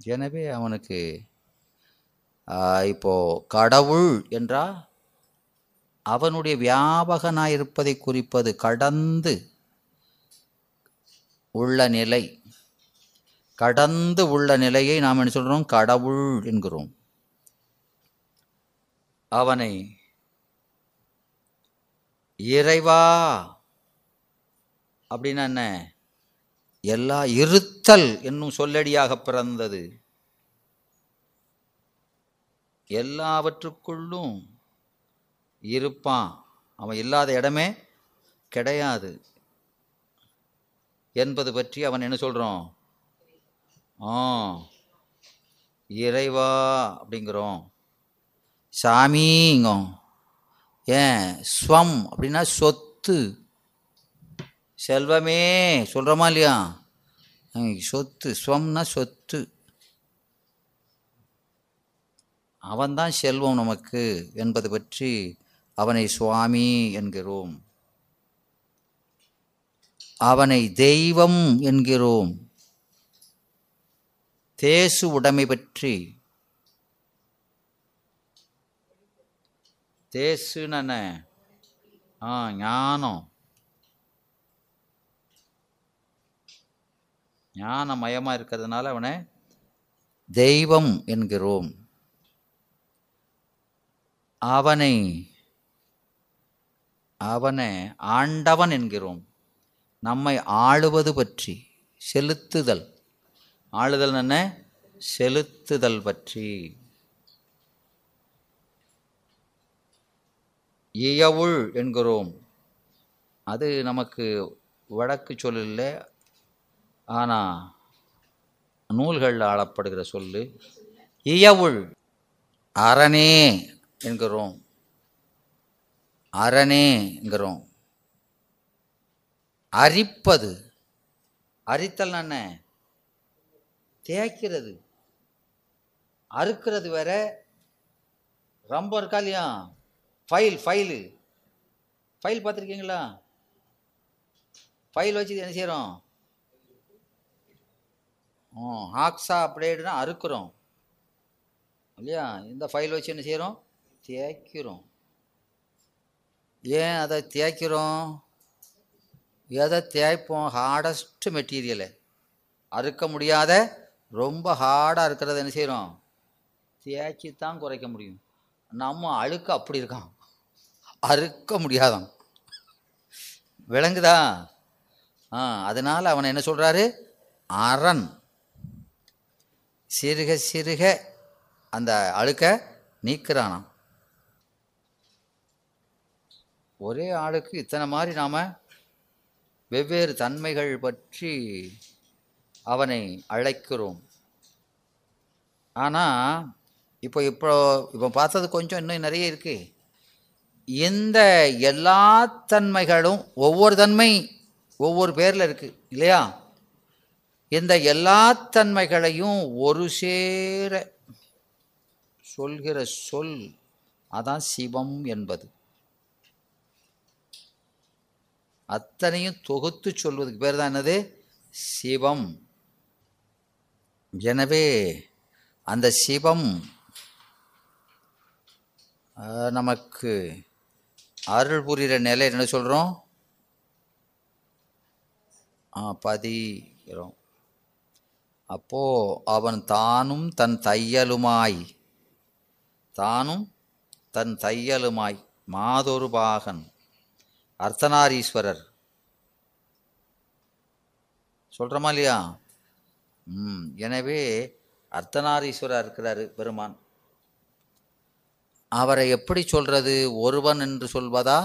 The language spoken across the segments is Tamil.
எனவே அவனுக்கு இப்போது இப்போ கடவுள் என்றால் அவனுடைய வியாபகனாக இருப்பதை குறிப்பது கடந்து உள்ள நிலை. கடந்து உள்ள நிலையை நாம் என்ன சொல்கிறோம் கடவுள் என்கிறோம். அவனை இறைவா! அப்படின்னா என்ன? எல்லா இருத்தல் என்னும் சொல்லடியாக பிறந்தது. எல்லாவற்றுக்குள்ளும் இருப்பான். அவன் இல்லாத இடமே கிடையாது என்பது பற்றி அவன் என்ன சொல்கிறோம் ஆ இறைவா அப்படிங்கிறோம். சாமிங்கோ ஏன்? ஸ்வம் அப்படின்னா சொத்து. செல்வமே சொல்கிறோமா இல்லையா? சொத்து ஸ்வம்னா சொத்து. அவன்தான் செல்வம் நமக்கு என்பது பற்றி அவனை சுவாமி என்கிறோம். அவனை தெய்வம் என்கிறோம். தேசு உடைமை பற்றி. தேசுன்னு என்ன? ஆ ஞானம். ஞானமயமாக இருக்கிறதுனால அவனை தெய்வம் என்கிறோம். அவனை அவனை ஆண்டவன் என்கிறோம். நம்மை ஆளுவது பற்றி செலுத்துதல். ஆளுதல் என்ன? செலுத்துதல் பற்றி. இயவுள் என்கிறோம். அது நமக்கு வடக்கு சொல்லில் ஆனால் நூல்களில் ஆளப்படுகிற சொல்லு இயவுள் அரணே என்கிறோம். அரணேங்கிறோம் அரிப்பது அரித்தல் என்ன? தேய்க்கிறது. அறுக்கிறது வேற. ரொம்ப இருக்கா இல்லையா? File file. ஃபைல் பார்த்துருக்கீங்களா? ஃபைல் வச்சு என்ன செய்கிறோம் ஹாக்ஸா அப்டேட்னா அறுக்கிறோம். இல்லையா? இந்த ஃபைல் வச்சு என்ன செய்கிறோம் தேய்க்கிறோம். ஏன் அதை தேய்க்கிறோம்? எதை தேய்ப்போம்? ஹார்டஸ்ட் மெட்டீரியலை அறுக்க முடியாத ரொம்ப ஹார்டாக இருக்கிறத என்ன செய்கிறோம் தேய்ச்சி தான் குறைக்க முடியும். நம்ம அழுக்கு அப்படி இருக்கான் அறுக்க முடியாதான் விளங்குதா? ஆ அதனால் அவனை என்ன சொல்கிறாரு அரண் சிறுக சிறுக அந்த அழுக்க நீக்கிறானாம். ஒரே ஆளுக்கு இத்தனை மாதிரி நாம் வெவ்வேறு தன்மைகள் பற்றி அவனை அழைக்கிறோம். ஆனால் இப்போ இப்போ இப்போ பார்த்தது கொஞ்சம் இன்னும் நிறைய இருக்கு. இந்த எல்லா தன்மைகளும் ஒவ்வொரு தன்மை ஒவ்வொரு பேரில் இருக்குது இல்லையா? இந்த எல்லா தன்மைகளையும் ஒரு சேர சொல்கிற சொல் அதான் சிவம் என்பது. அத்தனையும் தொகுத்து சொல்வதுக்கு பேர் தான் என்னது? சிவம். எனவே அந்த சிவம் நமக்கு அருள் புரிகிற நிலை என்ன சொல்கிறோம் பதிகிறோம். அப்போ அவன் தானும் தன் தையலுமாய் தானும் தன் தையலுமாய் மாதொரு பாகன் அர்த்தநாரீஸ்வரர். சொல்கிறோமா இல்லையா? ம் எனவே அர்த்தநாரீஸ்வரர் இருக்கிறாரு பெருமான். அவரை எப்படி சொல்கிறது ஒருவன் என்று சொல்வதா?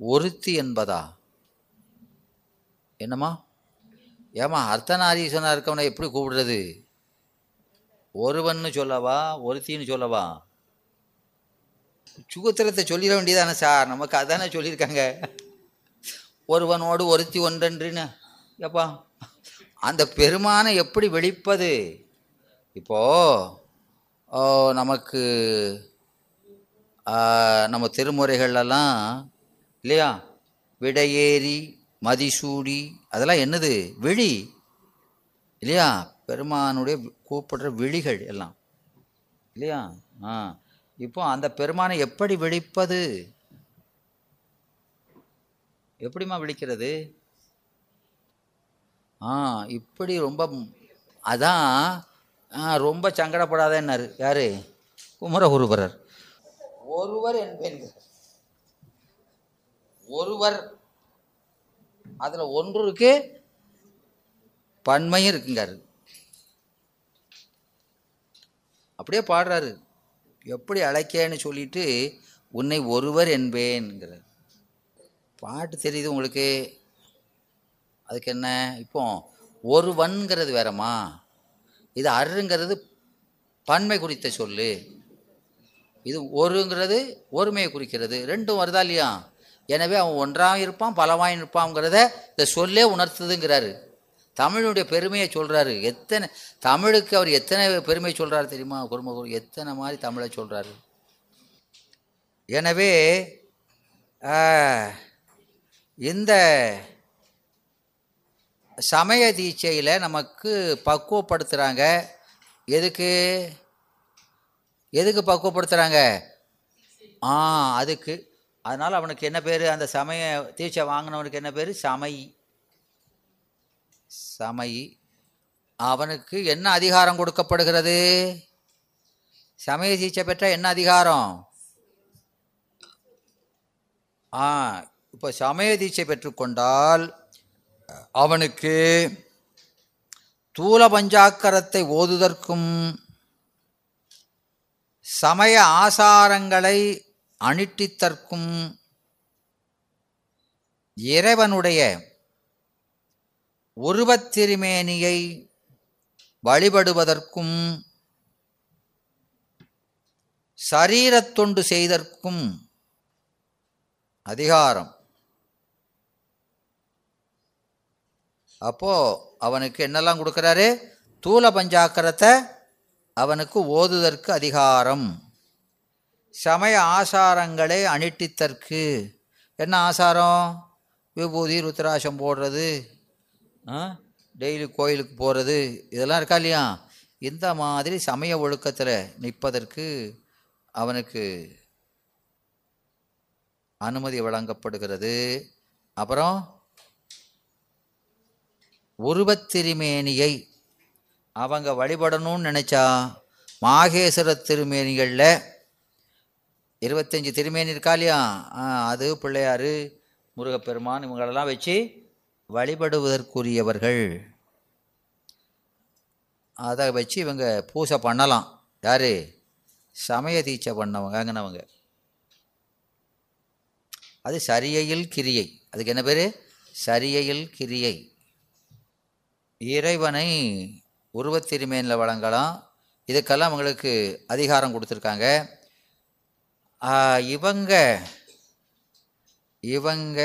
ஒருத்தி என்பதா? என்னம்மா? ஏமா அர்த்தநாரீஸ்வரனா இருக்கவனை எப்படி கூப்பிடுறது? ஒருவன்னு சொல்லவா ஒருத்தின்னு சொல்லவா? சுகத்திரத்தை சொல்லிட வேண்டியதானே சார்? நமக்கு அதானே சொல்லியிருக்காங்க. ஒருவனோடு ஒருத்தி ஒன்றன்றுன்னு. எப்பா அந்த பெருமானை எப்படி வெளிப்பது இப்போ ஓ, நமக்கு நம்ம திருமுறைகள்லாம் இல்லையா? விடையேறி மதிசூடி அதெல்லாம் என்னது? விழி. இல்லையா? பெருமானுடைய கூப்பிடுற விழிகள் எல்லாம். இல்லையா? ஆ. இப்போ அந்த பெருமானை எப்படி விழிப்பது? எப்படிம்மா விழிக்கிறது? ஆ இப்படி ரொம்ப அதான் ரொம்ப சங்கடப்படாதேன்னாரு. யாரு? குமரகுருபரர். ஒருவர் என்பேன். ஒருவர் அதில் ஒன்று இருக்கு. பன்மையும் இருக்குங்காரு. அப்படியே பாடுறாரு. எப்படி அழைக்கேன்னு சொல்லிட்டு உன்னை ஒருவர் என்பேன்ங்கிறார். பாட்டு தெரியுது உங்களுக்கு. அதுக்கு என்ன? இப்போ ஒருவன்கிறது வேறம்மா. இது அருங்கிறது பன்மை குறித்த சொல்லு. இது ஒருங்கிறது ஒருமையை குறிக்கிறது. ரெண்டும் வருதா இல்லையா? எனவே அவன் ஒன்றாக இருப்பான் பலவாய் இருப்பாங்கிறத இந்த சொல்லே உணர்த்துதுங்கிறாரு. தமிழுடைய பெருமையை சொல்கிறாரு எத்தனை தமிழுக்கு அவர் எத்தனை பெருமை சொல்கிறாரு தெரியுமா குருமகுரு? எத்தனை மாதிரி தமிழை சொல்கிறாரு எனவே இந்த சமய தீட்சையில் நமக்கு பக்குவப்படுத்துகிறாங்க எதுக்கு? எதுக்கு பக்குவப்படுத்துகிறாங்க ஆ அதுக்கு. அதனால் அவனுக்கு என்ன பேர்? அந்த சமய தீட்சை வாங்கினவனுக்கு என்ன பேர்? சமை. சமை. அவனுக்கு என்ன அதிகாரம் கொடுக்கப்படுகிறது? சமய தீட்சை பெற்ற என்ன அதிகாரம்? ஆ இப்போ சமய தீட்சை பெற்றுக்கொண்டால் அவனுக்கு தூல பஞ்சாக்கரத்தை ஓதுதற்கும் சமய ஆசாரங்களை அணிட்டித்தற்கும் இறைவனுடைய உருவத்திருமேனியை வழிபடுவதற்கும் சரீரத்தொண்டு செய்தற்கும் அதிகாரம். அப்போ அவனுக்கு என்னெல்லாம் கொடுக்குறாரு? தூல பஞ்சாக்கரத்தை அவனுக்கு ஓதுதற்கு அதிகாரம். சமய ஆசாரங்களை அணிட்டித்தற்கு. என்ன ஆசாரம்? விபூதி ருத்ராசம் போடுறது ஆ? டெய்லி கோயிலுக்கு போகிறது இதெல்லாம் இருக்கா இல்லையா? இந்த மாதிரி சமய ஒழுக்கத்தில் நிற்பதற்கு அவனுக்கு அனுமதி வழங்கப்படுகிறது. அப்புறம் உருவத்திருமேனியை அவங்க வழிபடணும்னு நினச்சா மாகேஸ்வர திருமேனிகளில் இருபத்தஞ்சி திருமேனி இருக்கா இல்லையா ஆ, அது பிள்ளையார் முருகப்பெருமான் இவங்களெல்லாம் வச்சு வழிபடுவதற்குரியவர்கள். அதை வச்சு இவங்க பூசை பண்ணலாம். யார்? சமய தீட்சை பண்ணவங்கங்கினவங்க அது சரியையில் கிரியை. அதுக்கு என்ன பேர்? சரியையில் கிரியை. இறைவனை உருவத்திருமேனில் வழங்கலாம். இதுக்கெல்லாம் அவங்களுக்கு அதிகாரம் கொடுத்துருக்காங்க. இவங்க இவங்க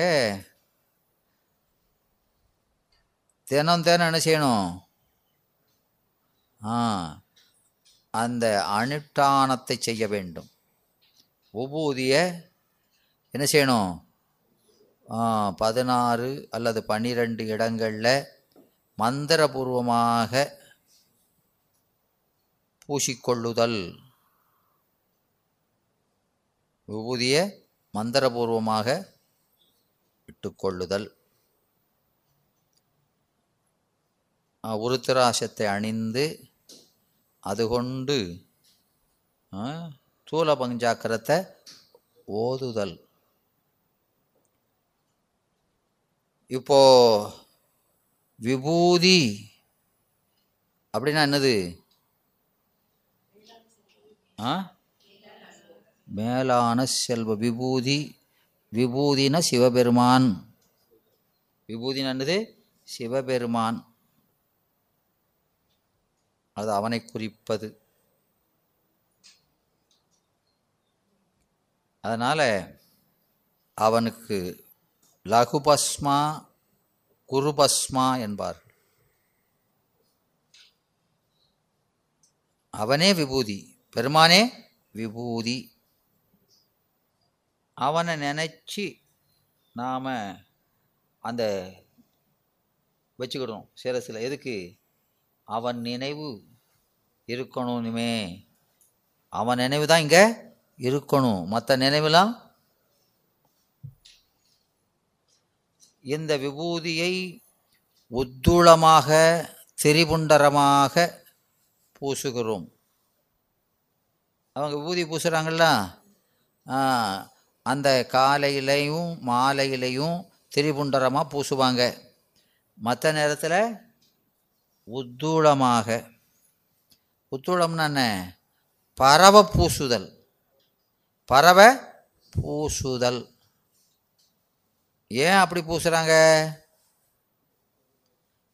தினம் தினம் என்ன செய்யணும்? ஆ அந்த அனுஷ்டானத்தை செய்ய வேண்டும். உபூதிய என்ன செய்யணும்? பதினாறு அல்லது பன்னிரெண்டு இடங்களில் மந்திரபூர்வமாக பூசிக்கொள்ளுதல். விபூதியை மந்திரபூர்வமாக இட்டுக்கொள்ளுதல். உருத்திராசத்தை அணிந்து அது கொண்டு ஆ, தூல பஞ்சாக்கரத்தை ஓதுதல். இப்போ விபூதி அப்படின்னா என்னது? ஆ? மேலான செல்வ விபூதி விபூதின சிவபெருமான். விபூதினது சிவபெருமான். அது அவனை குறிப்பது. அதனால் அவனுக்கு லகுபஸ்மா குருபஸ்மா என்பார் அவனே விபூதி பெருமானே விபூதி. அவனை நினச்சி நாம் அந்த வச்சுக்கிடுவோம் சிரசில். எதுக்கு? அவன் நினைவு இருக்கணும்னுமே அவன் நினைவு தான் இங்கே இருக்கணும். மற்ற நினைவுலாம் இந்த விபூதியை உத்துளமாக திரிபுண்டரமாக பூசுகிறோம். அவங்க விபூதி பூசுகிறாங்களா அந்த காலையிலையும் மாலையிலையும் திரிபுண்டரமாக பூசுவாங்க. மற்ற நேரத்தில் உத்தூளமாக. உத்தூளம்னா என்ன? பறவை பூசுதல். பறவை பூசுதல். ஏன் அப்படி பூசுகிறாங்க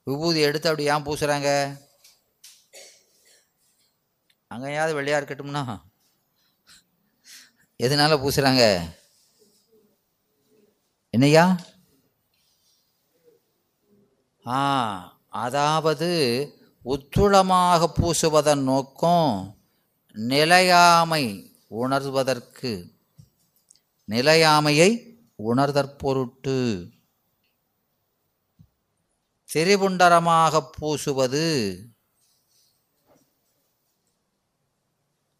விபூதி எடுத்து அப்படி ஏன் பூசுகிறாங்க அங்கேயாவது வெள்ளையாக இருக்கட்டும்னா. எதனால பூசுகிறாங்க என்னையா ஆ அதாவது உத்துளமாக பூசுவதன் நோக்கம் நிலையாமை உணர்வதற்கு. நிலையாமையை உணர்தற்பொருட்டு. திரிபுண்டரமாக பூசுவது.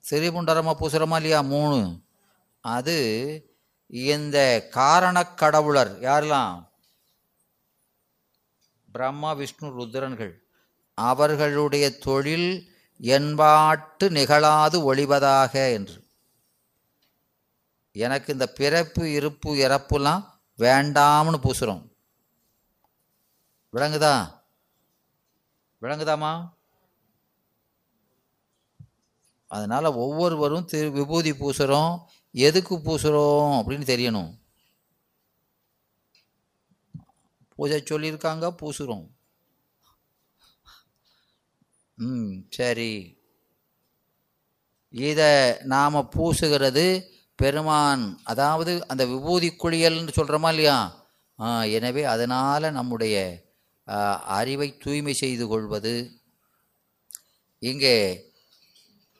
திரிபுண்டரமாக பூசுகிறோமா இல்லையா? மூணு. அது இந்த காரணக் கடவுளர் யாரெல்லாம்? பிரம்மா விஷ்ணு ருத்ரன்கள். அவர்களுடைய தொழில் என்பாட்டு நிகழாது ஒளிவதாக என்று. எனக்கு இந்த பிறப்பு இருப்பு இறப்புலாம் வேண்டாம்னு பூசுகிறோம் விளங்குதா? விளங்குதாம்மா? அதனால் ஒவ்வொருவரும் திரு விபூதி பூசுகிறோம் எதுக்கு பூசுகிறோம் அப்படின்னு தெரியணும். பூஜை சொல்லியிருக்காங்க பூசுகிறோம் ம் சரி. இதை நாம் பூசுகிறது பெருமான் அதாவது அந்த விபூதி குளியல்னு சொல்கிறோமா இல்லையா? எனவே அதனால் நம்முடைய அறிவை தூய்மை செய்து கொள்வது. இங்கே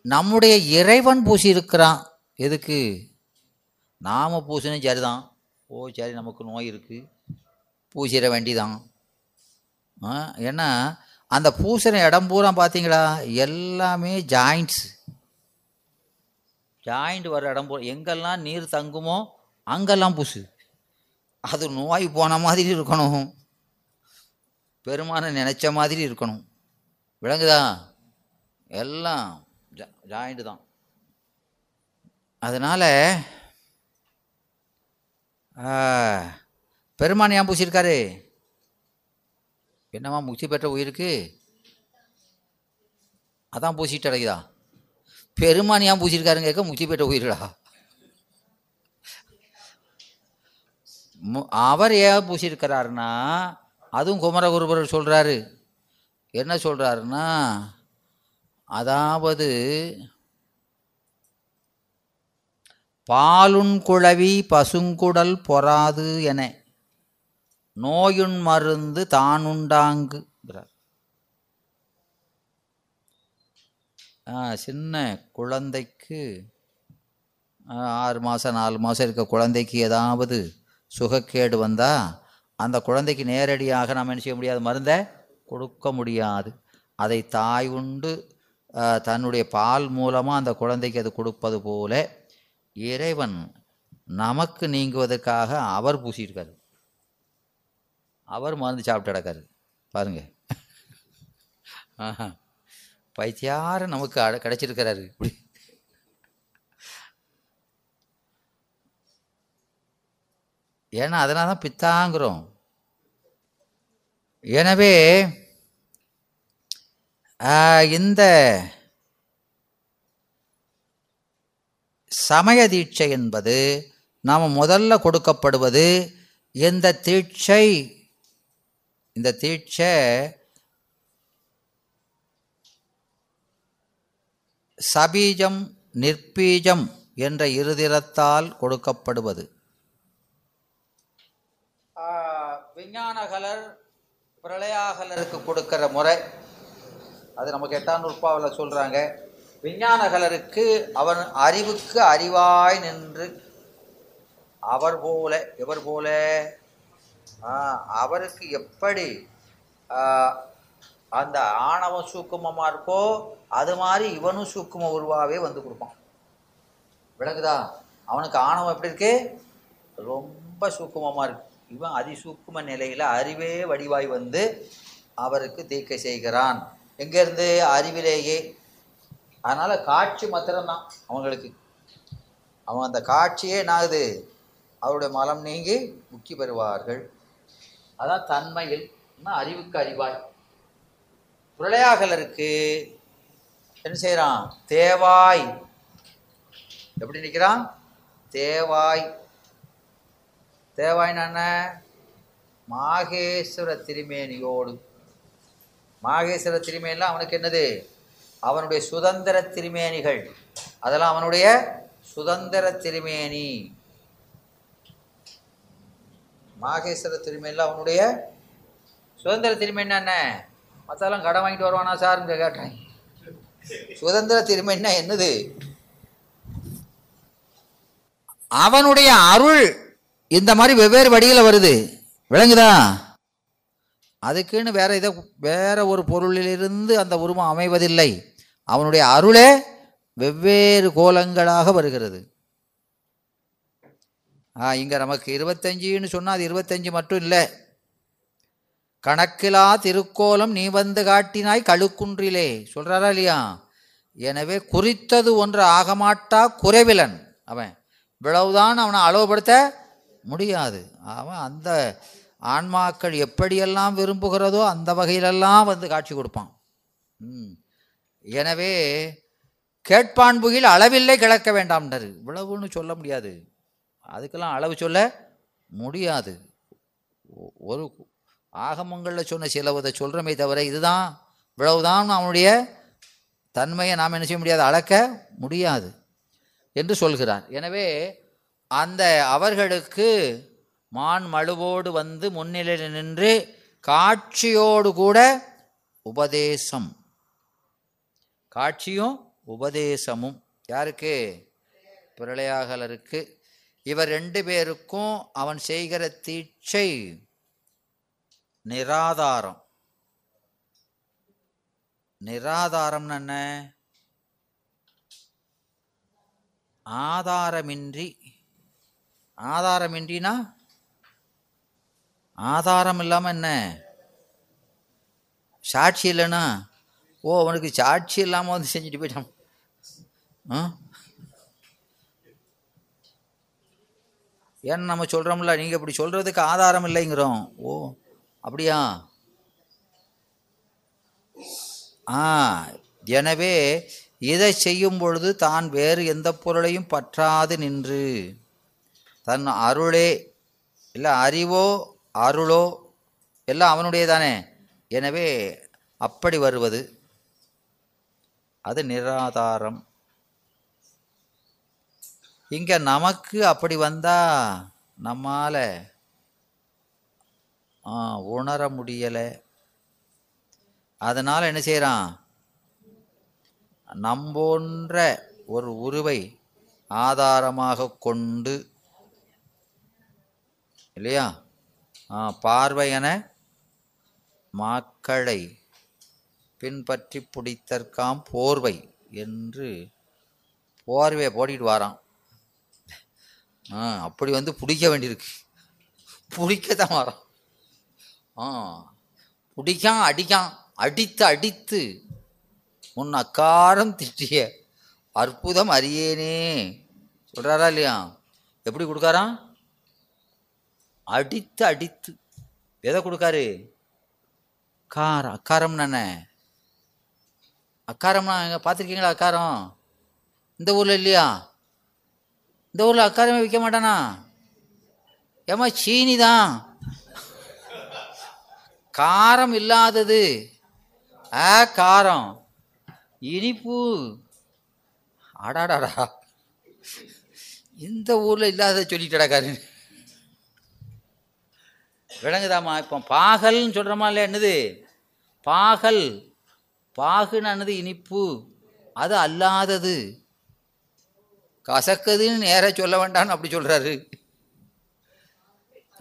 நம்முடைய இறைவன் பூசியிருக்கிறான். எதுக்கு? நாம் சரி சரிதான். ஓ சரி நமக்கு நோய் இருக்குது பூசிட வேண்டிதான். ஏன்னா அந்த பூசுகிற இடம் பூரா பார்த்தீங்களா எல்லாமே ஜாயிண்ட்ஸ் ஜாயிண்ட் வர இடம் பூரா. எங்கெல்லாம் நீர் தங்குமோ அங்கெல்லாம் பூசு. அது நோய் போன மாதிரி இருக்கணும். பெருமான நினச்ச மாதிரி இருக்கணும். விளங்குதா எல்லாம் ஜாயிண்ட் தான். அதனால் பெருமான் ஏன் பூசியிருக்காரு? என்னம்மா முக்தி பெற்ற உயிருக்கு? அதான் பூசிட்டு அடைக்குதா? பெருமான் ஏன் பூசியிருக்காருங்க கேட்க முக்தி பெற்ற உயிர்களா? மு- அவர் ஏன் பூசியிருக்கிறாருன்னா அதுவும் குமரகுருபரர் சொல்கிறாரு என்ன சொல்கிறாருன்னா அதாவது பாலுண்குழவி பசுங்குடல் பொறாது என நோயுண் மருந்து தானுண்டாங்கு ஆ, சின்ன குழந்தைக்கு ஆறு மாதம் நாலு மாதம் இருக்க குழந்தைக்கு ஏதாவது சுகக்கேடு வந்தால் அந்த குழந்தைக்கு நேரடியாக நாம் என்ன செய்ய முடியாது? மருந்தை கொடுக்க முடியாது. அதை தாய் உண்டு தன்னுடைய பால் மூலமாக அந்த குழந்தைக்கு அது கொடுப்பது போல இறைவன் நமக்கு நீங்குவதற்காக அவர் பூசியிருக்காரு. அவர் மருந்து சாப்பிட்டு கிடக்காரு. பாருங்க. ஆஹா. பைத்தியார நமக்கு அட- கிடச்சிருக்கிறாரு. இப்படி. ஏன்னா அதனால தான் பித்தாங்கிறோம். எனவே இந்த சமய தீட்சை என்பது நாம் முதல்ல கொடுக்கப்படுவது இந்த தீட்சை? இந்த தீட்சை சபீஜம் நிற்பீஜம் என்ற இருதிரத்தால் கொடுக்கப்படுவது. விஞ்ஞானகலர் பிரளயாகலருக்கு கொடுக்கிற முறை அது நமக்கு எட்டாம் நூற்பாவில் சொல்கிறாங்க விஞ்ஞானகலருக்கு அவன் அறிவுக்கு அறிவாய் நின்று அவர் போல எவர் போல? அவருக்கு எப்படி அந்த ஆணவம் சூக்குமமாக இருக்கோ அது மாதிரி இவனும் சூக்கும உருவாவே வந்து கொடுப்பான். விளங்குதா அவனுக்கு ஆணவம் எப்படி இருக்கு? ரொம்ப சூக்குமமாக இருக்கு. இவன் அதிசூக்கும நிலையில் அறிவே வடிவாய் வந்து அவருக்கு தீர்க்க செய்கிறான். எங்கேருந்து? அறிவிலேயே அதனால் காட்சி மாத்திரம்தான் அவங்களுக்கு. அவன் அந்த காட்சியே என்னாகுது? அவருடைய மலம் நீங்கி முக்கி பெறுவார்கள். அதான் தன்மையில் அறிவுக்கு அறிவாய்? பிரளையாகலருக்கு என்ன செய்கிறான் தேவாய். எப்படி நிற்கிறான்? தேவாய். தேவாய்னா என்ன? மாகேஸ்வர திருமேனியோடு. மாகேஸ்வர திருமேனிலாம் அவனுக்கு என்னது? அவனுடைய சுதந்திர திருமேனிகள். அதெல்லாம் அவனுடைய சுதந்திர திருமேனி. மாகேஸ்வர திருமேனியில் அவனுடைய சுதந்திர திருமேனா என்ன? மற்றெல்லாம் கடன் வாங்கிட்டு வருவானா சார்னு கேட்டேன். சுதந்திர திருமேனா என்னது? அவனுடைய அருள் இந்த மாதிரி வெவ்வேறு வடிகளில் வருது. விளங்குதா? அதுக்குன்னு வேற இதை வேற ஒரு பொருளிலிருந்து அந்த உருவம் அமைவதில்லை. அவனுடைய அருளே வெவ்வேறு கோலங்களாக வருகிறது. ஆ இங்கே நமக்கு இருபத்தஞ்சுன்னு சொன்னால் அது இருபத்தஞ்சு மட்டும் இல்லை. கணக்கிலா திருக்கோலம் நீ வந்து காட்டினாய் கழுக்குன்றிலே. சொல்கிறாரா இல்லையா? எனவே குறித்தது ஒன்று ஆகமாட்டா குறைவிலன். அவன் இவ்வளவுதான் அவனை அளவுபடுத்த முடியாது. அவன் அந்த ஆன்மாக்கள் எப்படியெல்லாம் விரும்புகிறதோ அந்த வகையிலெல்லாம் வந்து காட்சி கொடுப்பான். ம். எனவே கேட்பான்புகில் அளவில்லை கிளக்க வேண்டாம்னர். இவ்வளவுன்னு சொல்ல முடியாது. அதுக்கெல்லாம் அளவு சொல்ல முடியாது. ஒரு ஆகமங்களில் சொன்ன சிலவதை சொல்கிறோமே தவிர இதுதான் இவ்வளவுதான் அவனுடைய தன்மையை நாம் என்ன செய்ய முடியாது அளக்க முடியாது என்று சொல்கிறார் எனவே அந்த அவர்களுக்கு மான் மழுவோடு வந்து முன்னிலையில் நின்று காட்சியோடு கூட உபதேசம். காட்சியும் உபதேசமும். யாருக்கு? பிரளயாகலருக்கு. இவர் ரெண்டு பேருக்கும் அவன் செய்கிற தீட்சை நிராதாரம். நிராதாரம்னு என்ன? ஆதாரமின்றி. ஆதாரமின்றினா? ஆதாரம் இல்லாமல் என்ன? சாட்சி இல்லைன்னா? ஓ அவனுக்கு சாட்சி இல்லாமல் வந்து செஞ்சுட்டு போயிட்டான். ஆ? ஏன்னு நம்ம சொல்கிறோம்ல நீங்கள் இப்படி சொல்கிறதுக்கு ஆதாரம் இல்லைங்கிறோம். ஓ அப்படியா? ஆ எனவே இதை செய்யும் பொழுது தான் வேறு எந்த பொருளையும் பற்றாது நின்று. தன் அருளே இல்லை அறிவோ அருளோ எல்லாம் அவனுடைய தானே எனவே அப்படி வருவது. அது நிராதாரம். இங்கே நமக்கு அப்படி வந்தா நம்மால் உணர முடியலை. அதனால் என்ன செய்கிறான் நம்போன்ற ஒரு உருவை ஆதாரமாக கொண்டு இல்லையா? ஆ, பார்வையென மாக்களை பின்பற்றி பிடித்தற்காம் போர்வை என்று போர்வையை போட்டிட்டு வாரான். ஆ அப்படி வந்து பிடிக்க வேண்டியிருக்கு. பிடிக்கத்தான் வரான். ஆ பிடிக்கான் அடிக்கான் அடித்து அடித்து. உன் அக்காரம் திட்டிய அற்புதம் அறியேனே. சொல்கிறாரா இல்லையா? எப்படி கொடுக்காராம்? அடித்து அடித்து. எதை கொடுக்காரு? கார் அக்காரம் நானே அக்காரம்னா எங்கே பார்த்துருக்கீங்களா அக்காரம்? இந்த ஊரில் இல்லையா? இந்த ஊரில் அக்காரமே விற்க மாட்டானா? ஏமா சீனி தான். காரம் இல்லாதது. ஆ காரம். இனிப்பு. அடாடாடா. இந்த ஊரில் இல்லாத சொல்லிட்டடாக்காரு விளங்குதாம்மா இப்போ பாகல்னு சொல்கிறோமா இல்லையா என்னது? பாகல். பாகுன்னு இனிப்பு அது அல்லாதது. கசக்குதுன்னு நேர சொல்ல வேண்டாம்னு அப்படி சொல்கிறாரு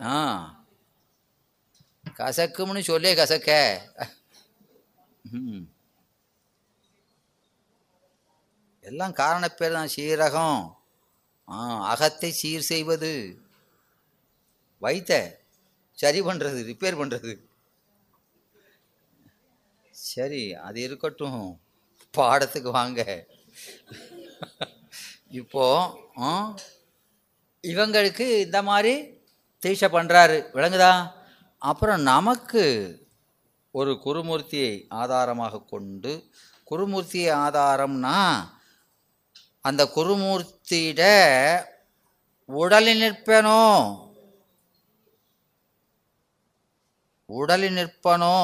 ஆ. கசக்கும்னு சொல்லே கசக்க. எல்லாம் காரணப்பேர் தான் சீரகம். ஆ அகத்தை சீர் செய்வது. வைத்த சரி பண்ணுறது ரிப்பேர் பண்ணுறது சரி அது இருக்கட்டும். பாடத்துக்கு வாங்க. இப்போ இவங்களுக்கு இந்த மாதிரி தீஷை பண்ணுறாரு விளங்குதா? அப்புறம் நமக்கு ஒரு குருமூர்த்தியை ஆதாரமாக கொண்டு குருமூர்த்தியை ஆதாரம்னா அந்த குருமூர்த்தியிட உடலில் நிற்பனோ? உடலில் நிற்பனோ?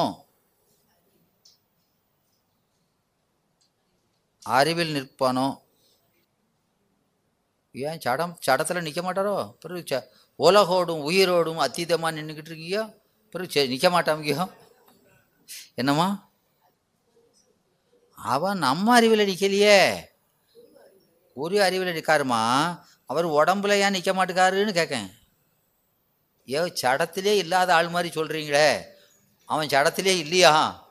அறிவில் நிற்பனோ? ஏன் சடம் சடத்தில் நிற்க மாட்டாரோ? பிறகு ச உலகோடும் உயிரோடும் அத்தீதமாக நின்றுக்கிட்டு இருக்கியோ? பிறகு சே நிற்க மாட்டாமிக்கியோ என்னம்மா? அவன் நம்ம அறிவில் நிற்கலையே ஒரு அறிவில் நிற்காருமா அவர் உடம்புல ஏன் நிற்க மாட்டேக்காருன்னு கேட்கேன் ஏ சடத்திலே இல்லாத ஆள் மாதிரி சொல்கிறீங்களே அவன் சடத்திலே இல்லையா?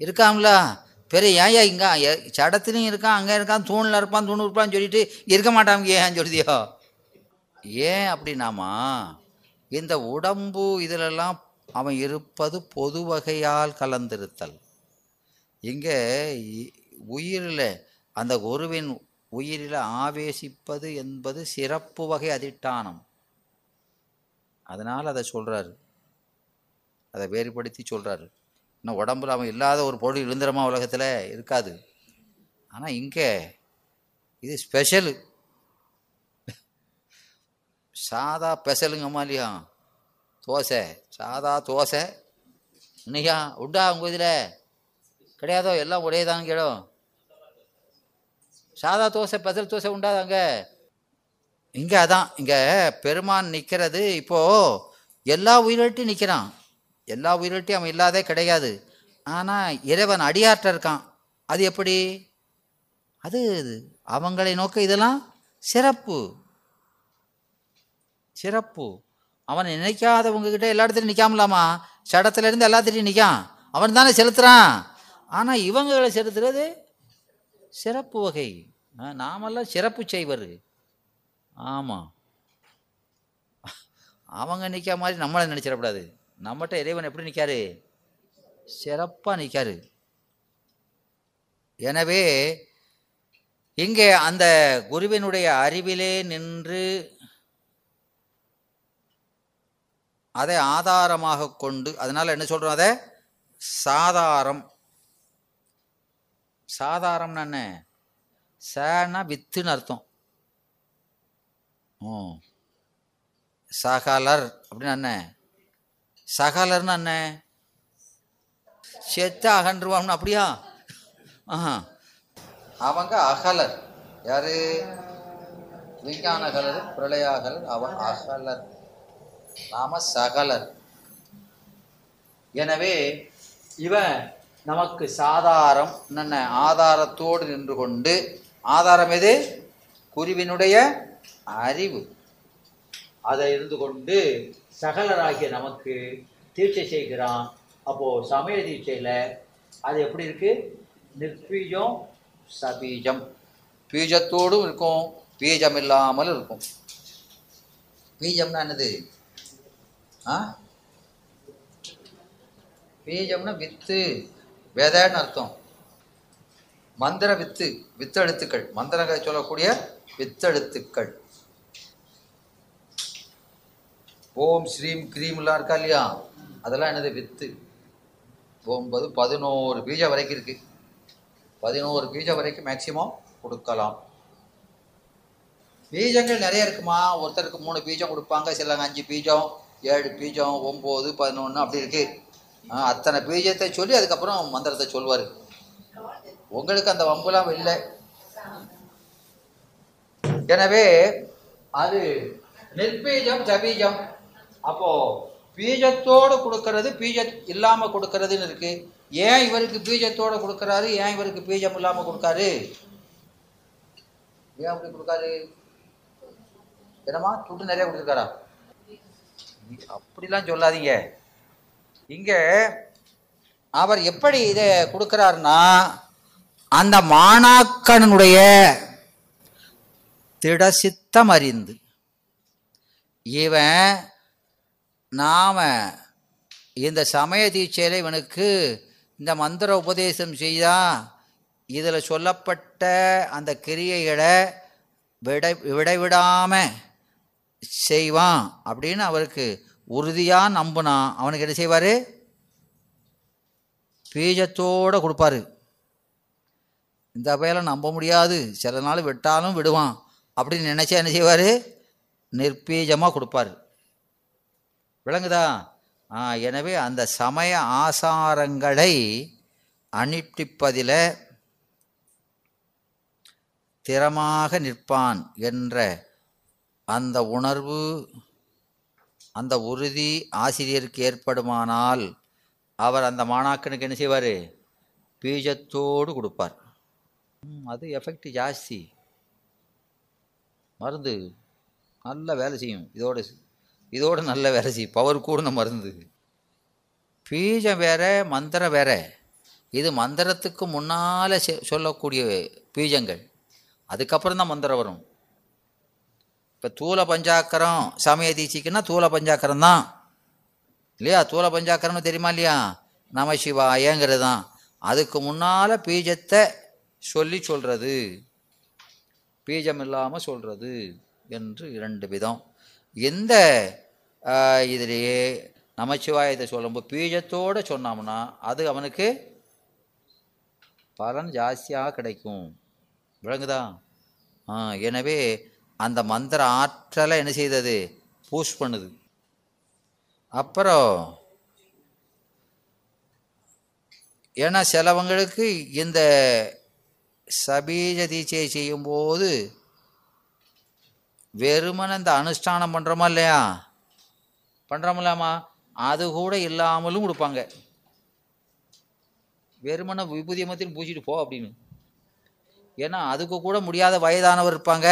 இருக்காம்ல. பெரிய ஏன் ஏன் இங்கே சடத்துலையும் இருக்கான் அங்கே இருக்கான் தூணில் இருப்பான் தூணு இருப்பான்னு சொல்லிட்டு இருக்க மாட்டாங்க ஏன் சொல்லுதியோ ஏன் அப்படின்னாமா இந்த உடம்பு இதிலெல்லாம் அவன் இருப்பது பொது வகையால் கலந்திருத்தல். இங்கே உயிரில் அந்த குருவின் உயிரில் ஆவேசிப்பது என்பது சிறப்பு வகை அதிட்டானம். அதனால் அதை சொல்கிறாரு அதை வேறுபடுத்தி சொல்கிறாரு இன்னும் உடம்புல அவன் இல்லாத ஒரு பொருள் இருந்துரமா உலகத்தில்? இருக்காது. ஆனால் இங்கே இது ஸ்பெஷலு சாதா பெசலுங்கம்மா இல்லையா தோசை. சாதா தோசை. இன்னையா உண்டா உங்கள் இதில்? கிடையாதோ? எல்லாம் ஒரே தான் கேடும் சாதா தோசை பெசல் தோசை உண்டாதாங்க? இங்கே அதான். இங்கே பெருமான் நிற்கிறது இப்போது எல்லா உயிரிட்டையும் நிற்கிறான் எல்லா உயிரிட்டையும் அவன் இல்லாதே கிடையாது. ஆனால் இறைவன் அடியாற்ற இருக்கான். அது எப்படி? அது அவங்களை நோக்க இதெல்லாம் சிறப்பு. சிறப்பு. அவன் நினைக்காதவங்ககிட்ட எல்லா இடத்துலையும் நிற்காமலாமா சடத்துல இருந்து நிற்கான் அவன் தானே செலுத்துகிறான் ஆனால் இவங்களை செலுத்துறது சிறப்பு வகை. நாமெல்லாம் சிறப்பு செய்வர். ஆமாம் அவங்க நிற்க மாதிரி நம்மளை நினச்சிடக்கூடாது. நம்மகிட்ட இறைவன் எப்படி நிற்காரு சிறப்பாக நிற்காரு எனவே இங்கே அந்த குருவினுடைய அறிவிலே நின்று அதை ஆதாரமாக கொண்டு அதனால் என்ன சொல்கிறோம் அதை? சாதாரம். சாதாரம்னா என்ன? சேனா வித்துன்னு அர்த்தம். ஓ. சகலர் அப்படின்னு என்ன? சகலர்னு என்ன செத்த அகன்றுவான்னு அப்படியா? ஆஹா. அவங்க அகலர். யாரு? விஞ்ஞான அகலர் பிரளய அவன் அகலர். நாம சகலர். எனவே இவன் நமக்கு சாதாரம் என்ன ஆதாரத்தோடு நின்று கொண்டு ஆதாரம் எது? குருவினுடைய அறிவு. அதை இருந்து கொண்டு சகலராகிய நமக்கு தீட்சை செய்கிறான். அப்போது சமய தீட்சையில் அது எப்படி இருக்கு? நிற்பீஜம் சபீஜம். பீஜத்தோடும் இருக்கும் பீஜம் இல்லாமல் இருக்கும். பீஜம்னா என்னது? ஆ? பீஜம்னா வித்து விதைன்னு அர்த்தம். மந்திர வித்து வித்தெழுத்துக்கள். மந்திர சொல்லக்கூடிய வித்தெழுத்துக்கள். ஓம் ஸ்ரீம் கிரீம்லாம் இருக்கா இல்லையா? அதெல்லாம் என்னது வித்து. ஒன்பது பதினோரு பீஜம் வரைக்கும் இருக்கு. பதினோரு பீஜா வரைக்கும் மேக்சிமம் கொடுக்கலாம். பீஜங்கள் நிறைய இருக்குமா? ஒருத்தருக்கு மூணு பீஜம் கொடுப்பாங்க. சிலங்க அஞ்சு பீஜம் ஏழு பீஜம் ஒம்பது பதினொன்று அப்படி இருக்கு. அத்தனை பீஜத்தை சொல்லி அதுக்கப்புறம் மந்திரத்தை சொல்வார். உங்களுக்கு அந்த வம்புலாம் இல்லை. எனவே அது நிர்பீஜம் ஜபீஜம் அப்போ பீஜத்தோடு கொடுக்கறது பீஜ இல்லாம கொடுக்கறதுன்னு இருக்கு. ஏன் இவருக்கு பீஜத்தோட கொடுக்கறாரு? ஏன் இவருக்கு பீஜம் இல்லாம கொடுக்காரு? ஏன் அப்படி கொடுக்காரு? என்னமா துட்டு நிறைய கொடுத்துருக்காரா? அப்படிலாம் சொல்லாதீங்க. இங்க அவர் எப்படி இதை கொடுக்கிறாருன்னா அந்த மாணாக்கனுடைய திடசித்தம் அறிந்து இவன் நாம் இந்த சமய தீட்சையில் இவனுக்கு இந்த மந்திர உபதேசம் செய்தால் இதில் சொல்லப்பட்ட அந்த கிரியைகளை விடை விடைவிடாமல் செய்வான் அப்படின்னு அவருக்கு உறுதியாக நம்புனான் அவனுக்கு என்ன செய்வார்? பீஜத்தோடு கொடுப்பாரு. இந்த பையலை நம்ப முடியாது. சில நாள் விட்டாலும் விடுவான். அப்படின்னு நினச்சா என்ன செய்வார்? நிர்பீஜமாக கொடுப்பாரு. விளங்குதா? எனவே அந்த சமய ஆசாரங்களை அனுஷ்டிப்பதில் திறமாக நிற்பான் என்ற அந்த உணர்வு அந்த உறுதி ஆசிரியருக்கு ஏற்படுமானால் அவர் அந்த மாணாக்கனுக்கு என்ன செய்வார்? பீஜத்தோடு கொடுப்பார். அது எஃபெக்ட் ஜாஸ்தி. மருந்து நல்ல வேலை செய்யும். இதோட இதோட நல்ல வேலை செய்யும் பவர் கூடின மருந்து. பீஜம் வேற மந்திரம் வேற. இது மந்திரத்துக்கு முன்னால் சொல்லக்கூடிய பீஜங்கள். அதுக்கப்புறம் தான் மந்திரம் வரும். இப்போ தூல பஞ்சாக்கரம் சமய தீட்சிக்குன்னா தூல பஞ்சாக்கரம் தான். இல்லையா? தூல பஞ்சாக்கரம்னு தெரியுமா இல்லையா? நம சிவாயங்கிறது தான். அதுக்கு முன்னால் பீஜத்தை சொல்லி சொல்கிறது பீஜம் இல்லாமல் சொல்கிறது என்று இரண்டு விதம். எந்த இதிலேயே நமச்சிவாயத்தை சொல்லும்போது பீஜத்தோடு சொன்னோம்னா அது அவனுக்கு பலன் ஜாஸ்தியாக கிடைக்கும். விளங்குதா? ஆ எனவே அந்த மந்திர ஆற்றலை என்ன செய்தது? பூஷ் பண்ணுது. அப்புறம் ஏன்னா சிலவங்களுக்கு இந்த சபீஜ தீட்சையை செய்யும்போது வெறுமன இந்த அனுஷ்டானம் பண்ணுறோமா இல்லையா? பண்ணுறோமில்லாமா அது கூட இல்லாமலும் கொடுப்பாங்க. வெறுமனை விபூதி மத்தியும் பூச்சிட்டு போ அப்படின்னு. ஏன்னா அதுக்கு கூட முடியாத வயதானவர் இருப்பாங்க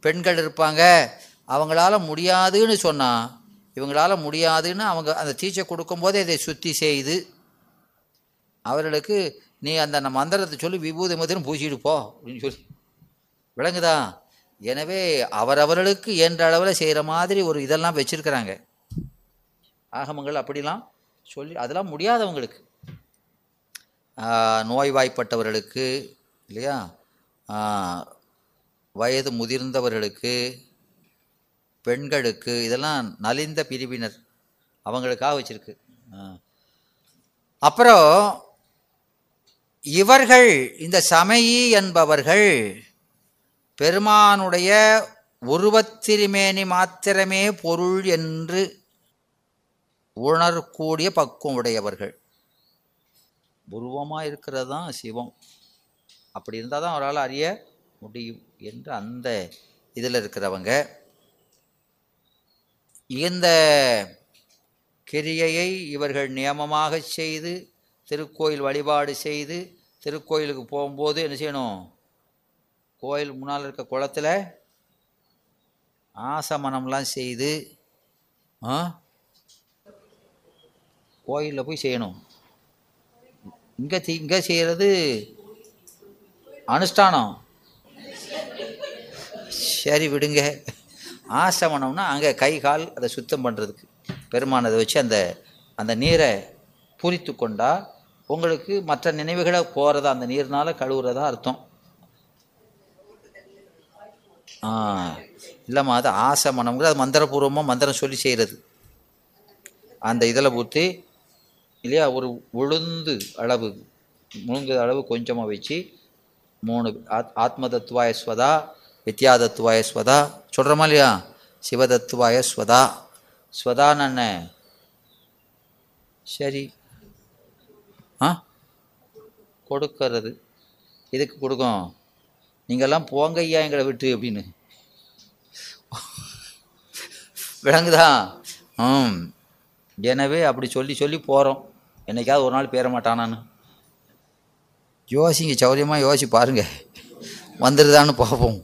பெண்கள் இருப்பாங்க. அவங்களால முடியாதுன்னு சொன்னால் இவங்களால முடியாதுன்னு அவங்க அந்த தீட்சை கொடுக்கும்போதே இதை சுத்தி செய்து அவர்களுக்கு நீ அந்த மந்திரத்தை சொல்லி விபூதி மத்தியும் பூச்சிட்டு போ அப்படின்னு சொல்லி. விளங்குதா? எனவே அவரவர்களுக்கு என்ற அளவில் செய்கிற மாதிரி ஒரு இதெல்லாம் வச்சுருக்கிறாங்க. ஆகமங்கள் அப்படிலாம் சொல்லி அதெல்லாம் முடியாதவங்களுக்கு. நோய்வாய்ப்பட்டவர்களுக்கு இல்லையா? வயது முதிர்ந்தவர்களுக்கு பெண்களுக்கு இதெல்லாம் நலிந்த பிரிவினர் அவங்களுக்காக வச்சுருக்கு. அப்புறம் இவர்கள் இந்த சமயி என்பவர்கள் பெருமானுடைய உருவத்திருமேனி மாத்திரமே பொருள் என்று உணரக்கூடிய பக்குவம் உடையவர்கள். உருவமாக இருக்கிறது தான் சிவம். அப்படி இருந்தால் தான் அவரால் அறிய முடியும் என்று அந்த இதில் இருக்கிறவங்க. இந்த கிரியையை இவர்கள் நியமமாக செய்து திருக்கோயில் வழிபாடு செய்து திருக்கோயிலுக்கு போகும்போது என்ன செய்யணும்? கோயில் முன்னால் இருக்க குளத்தில் ஆசமனம்லாம் செய்து ஆ? கோயிலில் போய் செய்யணும். இங்கே இங்கே செய்கிறது அனுஷ்டானம். சரி விடுங்க. ஆசமனம்னா அங்கே கை கால் அதை சுத்தம் பண்ணுறதுக்கு பெருமானதை வச்சு அந்த அந்த நீரை பூரித்து கொண்டா உங்களுக்கு மற்ற நினைவுகளை போகிறதா அந்த நீர்னால் கழுவுறதா அர்த்தம். ஆ இல்லைம்மா அது ஆசமணம்ங்கிறது அது மந்திரபூர்வமாக மந்திரம் சொல்லி செய்கிறது அந்த இதில் ஊற்றி இல்லையா? ஒரு உளுந்து அளவு முழுங்குற அளவு கொஞ்சமாக வச்சு மூணு ஆத் ஆத்ம தத்துவாய ஸ்வதா வித்யா தத்துவாய ஸ்வதா சொல்கிறோமா இல்லையா? சிவதத்துவாய ஸ்வதா. ஸ்வதான்னு என்ன? சரி. ஆ? கொடுக்கறது. இதுக்கு கொடுக்கும்? நீங்கள்லாம் போங்க ஐயா எங்களை விட்டு அப்படின்னு. விளங்குதா? ம். எனவே அப்படி சொல்லி சொல்லி போகிறோம் என்னைக்காவது ஒரு நாள் பேர மாட்டானான்னு யோசிங்க சௌரியமாக யோசி பாருங்கள் வந்துடுதான்னு பார்ப்போம்.